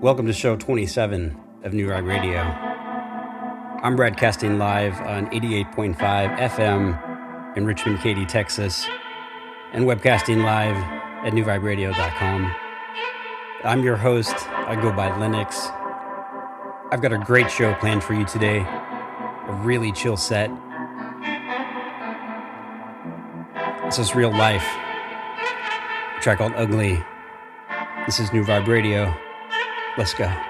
Welcome to show 27 of New Vibe Radio. I'm broadcasting live on 88.5 FM in Richmond, Katy, Texas, and webcasting live at newviberadio.com. I'm your host. I go by Linix. I've got a great show planned for you today, a really chill set. This is real life. A track called Ugly. This is New Vibe Radio. Let's go.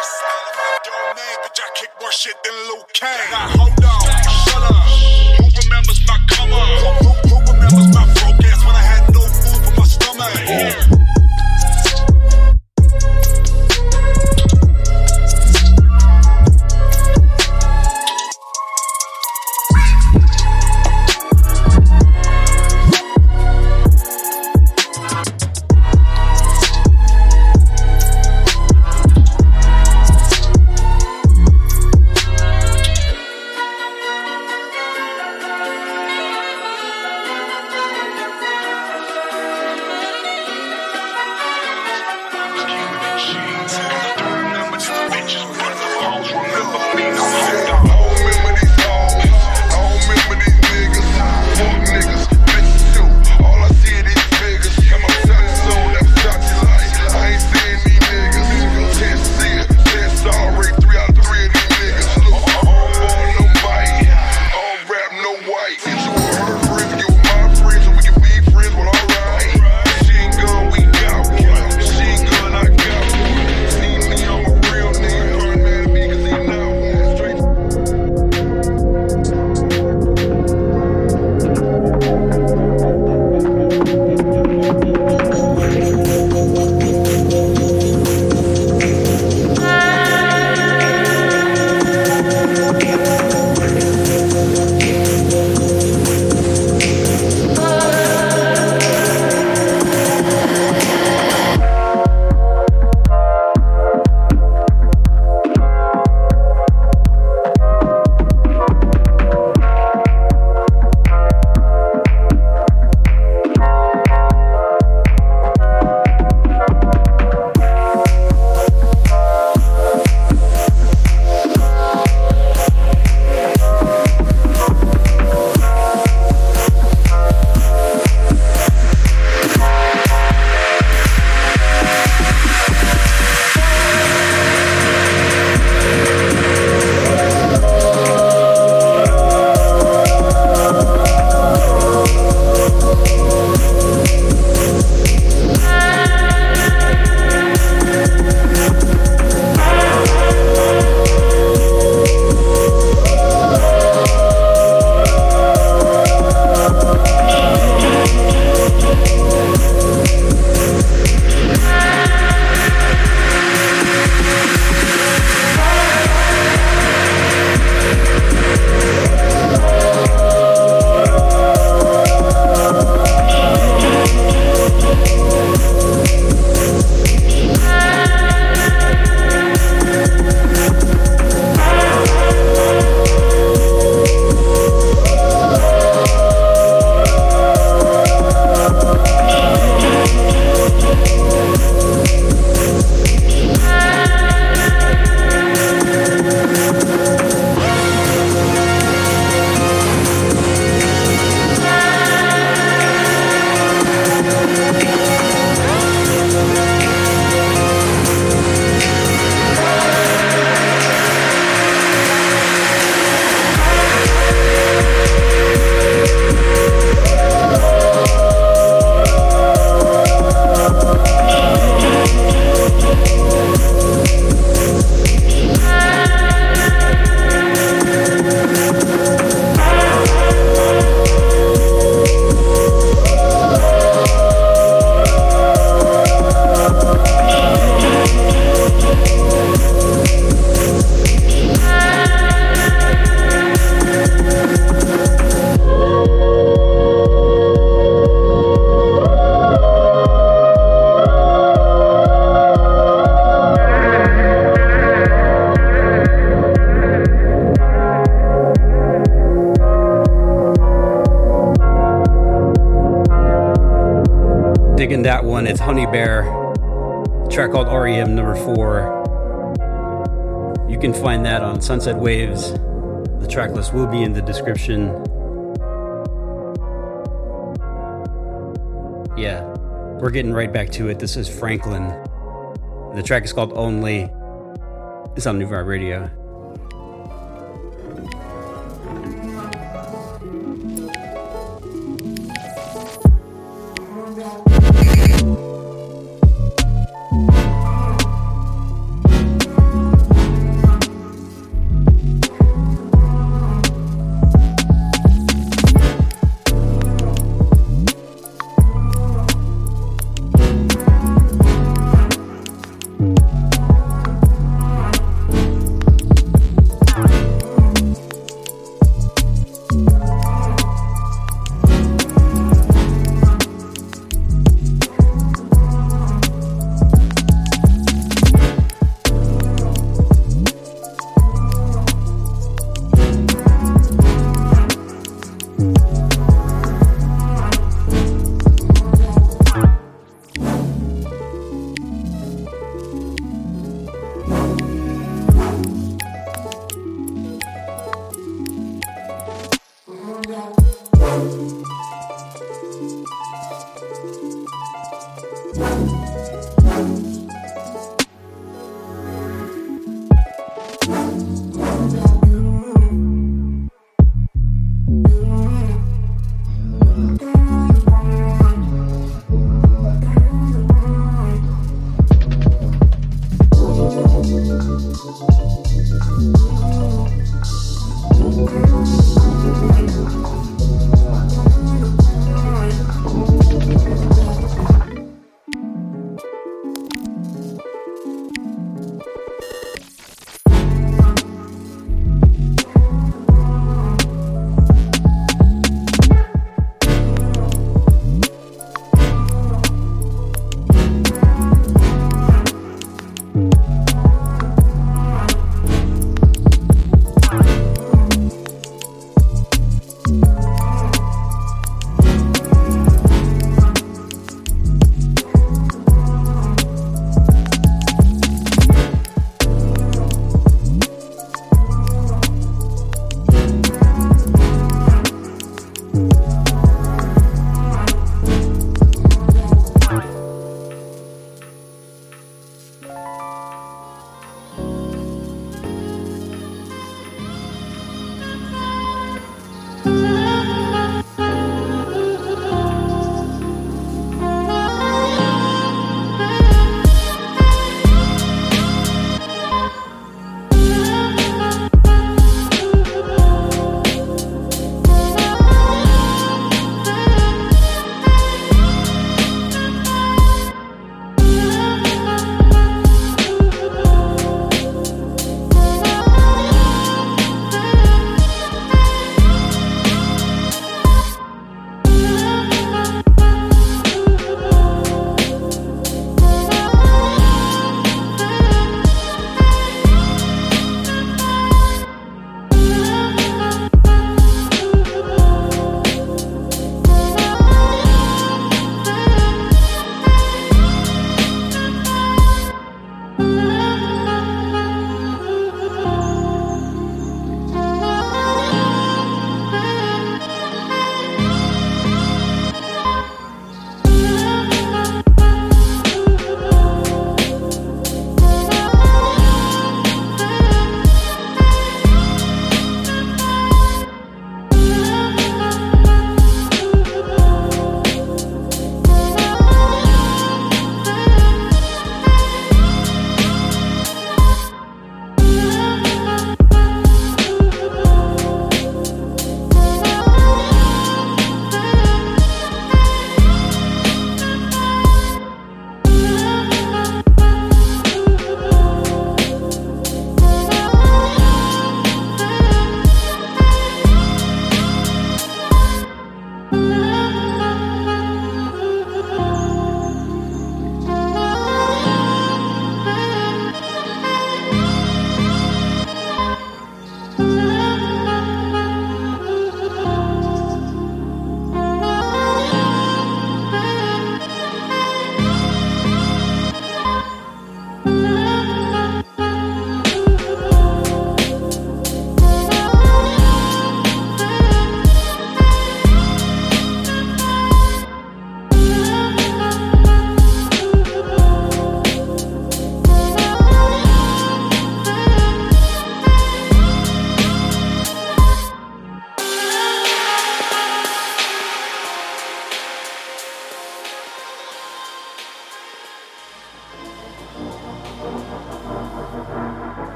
That's. I kick more shit than Luke Cage. Now hold on. Who remembers my who remembers my broke ass when I had no food for my stomach? Sunset Waves. The track list will be in the description. Yeah, we're getting right back to it. This is Franklin. The track is called Only. It's on New Vibe Radio.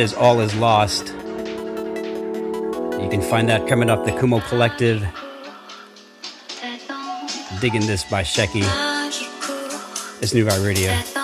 Is All Is Lost. You can find that coming up the Kumo Collective. Digging this by sheki. It's New Rock Radio.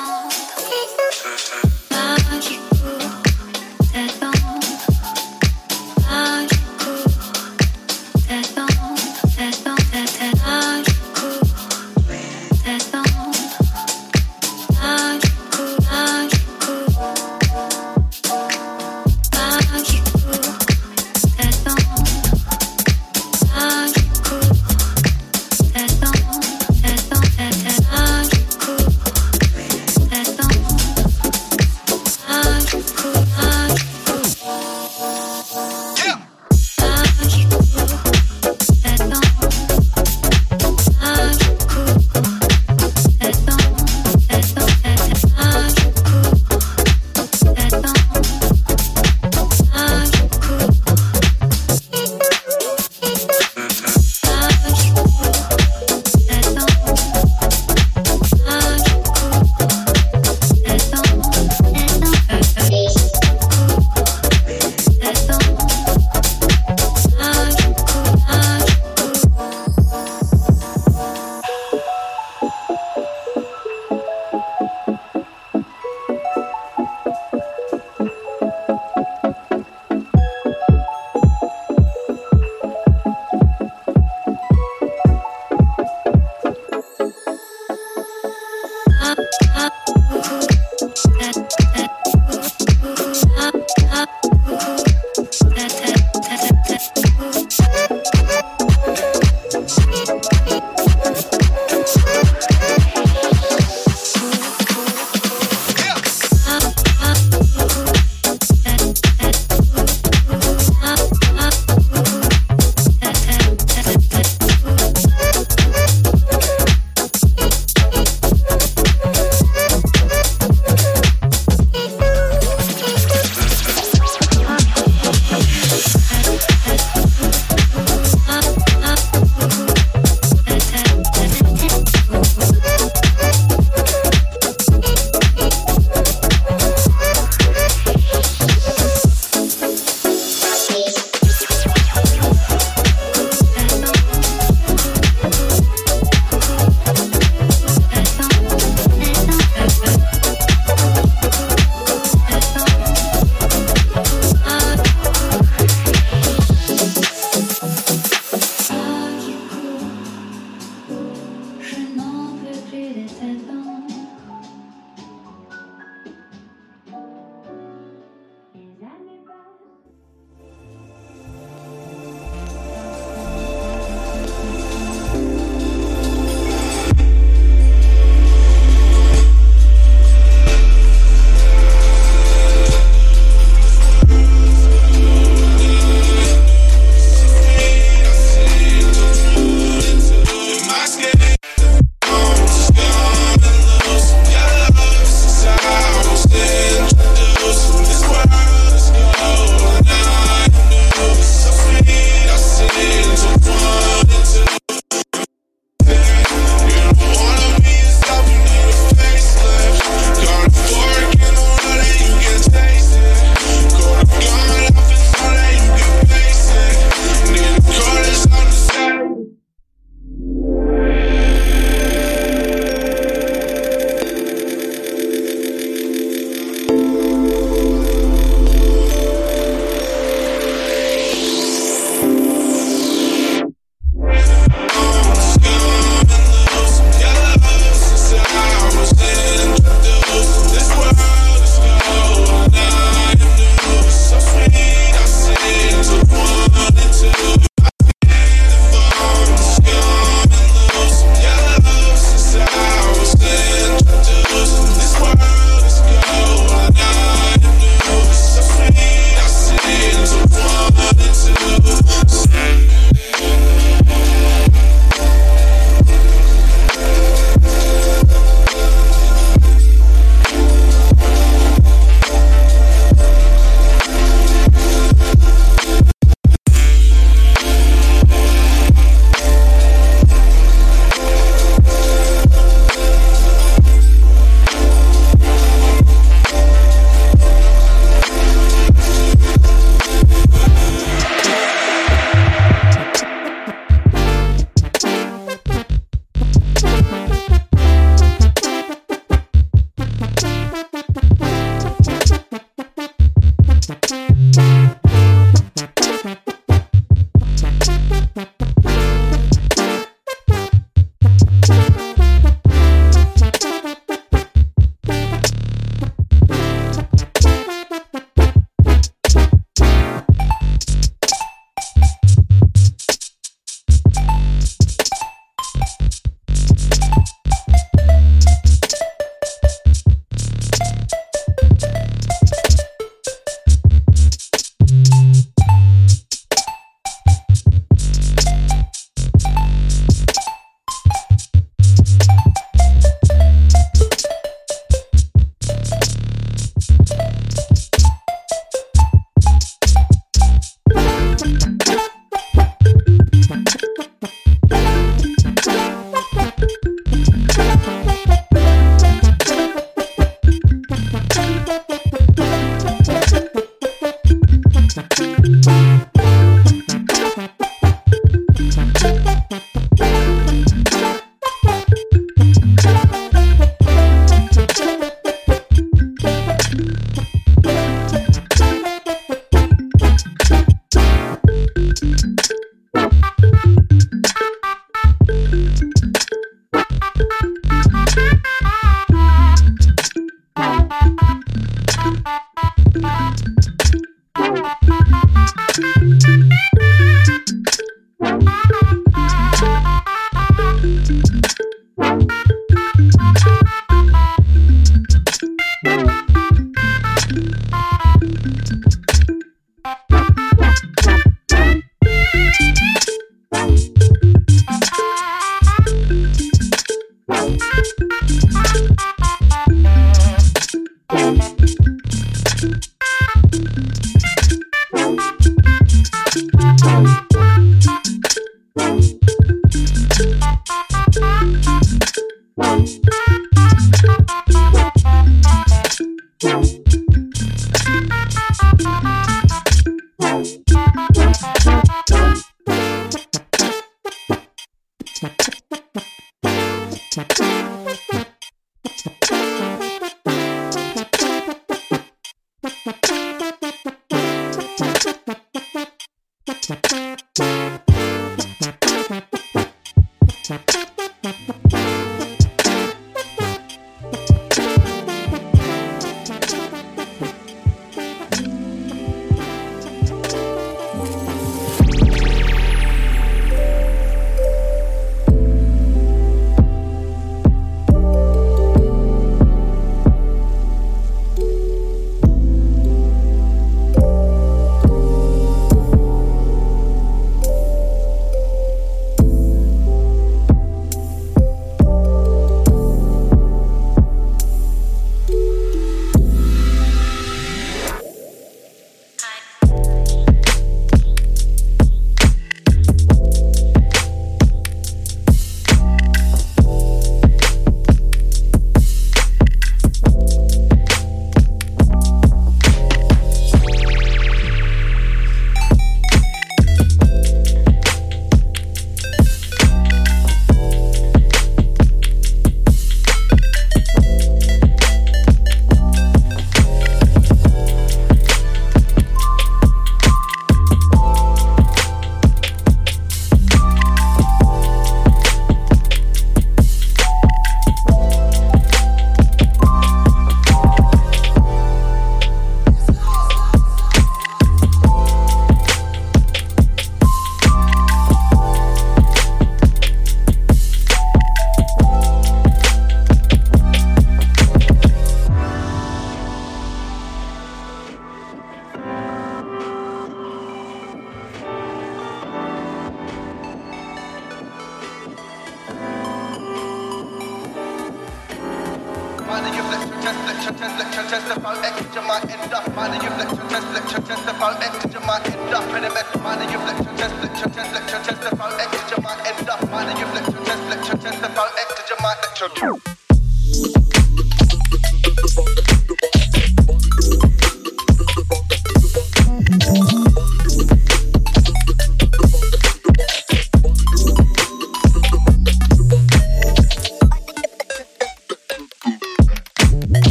Two.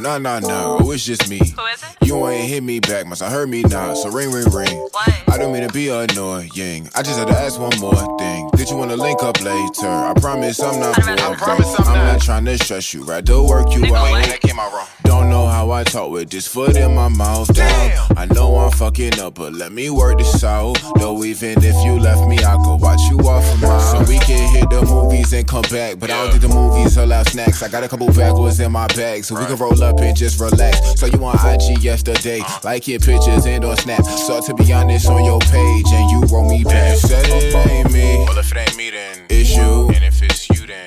Nah, nah, nah. Oh, it's just me. Who is it? You ain't hit me back, must have heard me now. So ring, ring, ring. What? I don't mean to be annoying. I just had to ask one more thing. Did you wanna link up later? I promise I'm not. I bored, promise I'm I'm not. not trying to stress you. Right, do work you out. what? That came out wrong. Don't know how I talk with this foot in my mouth. Damn. I know I'm fucking up, but let me work this out. Though even if you left me, I could watch you off a mile. So we can hit the movies and come back. But I don't think the movies allow snacks. I got a couple backwards in my bag, so we can roll up and just relax. So you on IG yesterday, like your pictures and on Snap. So to be honest, on your page, and you wrote me back. Said it ain't me, Well, if it ain't me, then. it's you. And if it's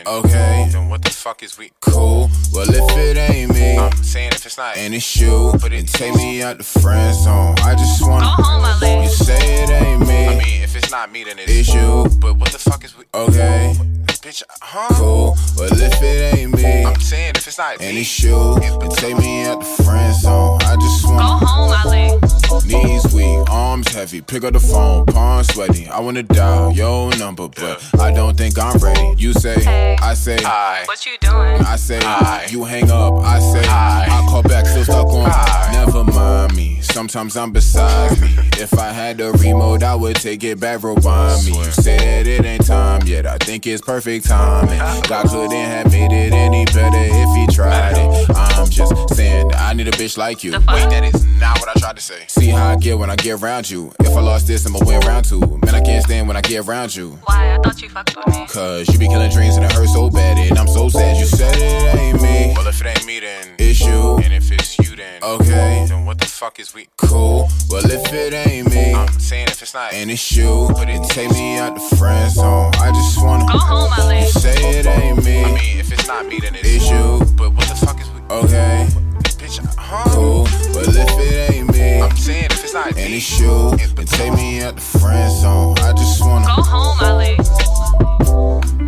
you, then. Okay, Then what the fuck is we. cool. Well, if it ain't me. I'm saying if it's not. and it's you. But and it- take me out the friend zone. I just wanna. Go home, Ali. You say it ain't me. I mean, if it's not me, then it's. it's you. But what the fuck is we. Okay, Bitch, huh? cool. Well, if it ain't me, I'm saying if it's not and me. it's you, and take me out the friend zone. I just wanna. Go home, Ali. Knees weak, arms heavy. Pick up the phone, palms sweaty. I wanna dial your number, but I don't think I'm ready. You say, Hey. I say. I. What you doing? I say, Aye. you hang up, I say, Aye. I call back, still stuck on, Aye. never mind me. Sometimes I'm beside me. If I had the remote, I would take it back, rewind me. You say that it ain't time yet, I think it's perfect timing. God couldn't have made it any better if he tried it. I'm just saying I need a bitch like you. The fuck? Wait, that is not what I tried to say. See how I get when I get around you. If I lost this, I'ma win round two. Man, I can't stand when I get around you. Why? I thought you fucked with me. Cause you be killing dreams and it hurts so bad, and I'm so sad. You said it ain't me, Well, if it ain't me, then. it's you. And if it's you, then. Okay. Then what the fuck is we. Cool. Well, if it ain't me, I'm saying if it's not. and it's you, but it take me out the friend zone. I just wanna Go home, Ali. you say it ain't me, I mean, if it's not me, then it's. it's you. But what the fuck is we. Okay, Bitch, uh, huh? cool. Well, if it ain't me, I'm saying if it's not and me. it's you, and take me out the friend zone. I just wanna Go home, Ali. Loving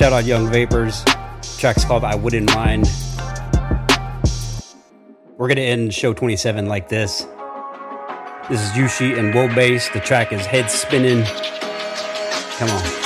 Shout out Yung Vapors. Track's called I Wouldn't Mind. We're going to end show 27 like this. This is Yushee and Wobase. The track is Head Spinning. Come on.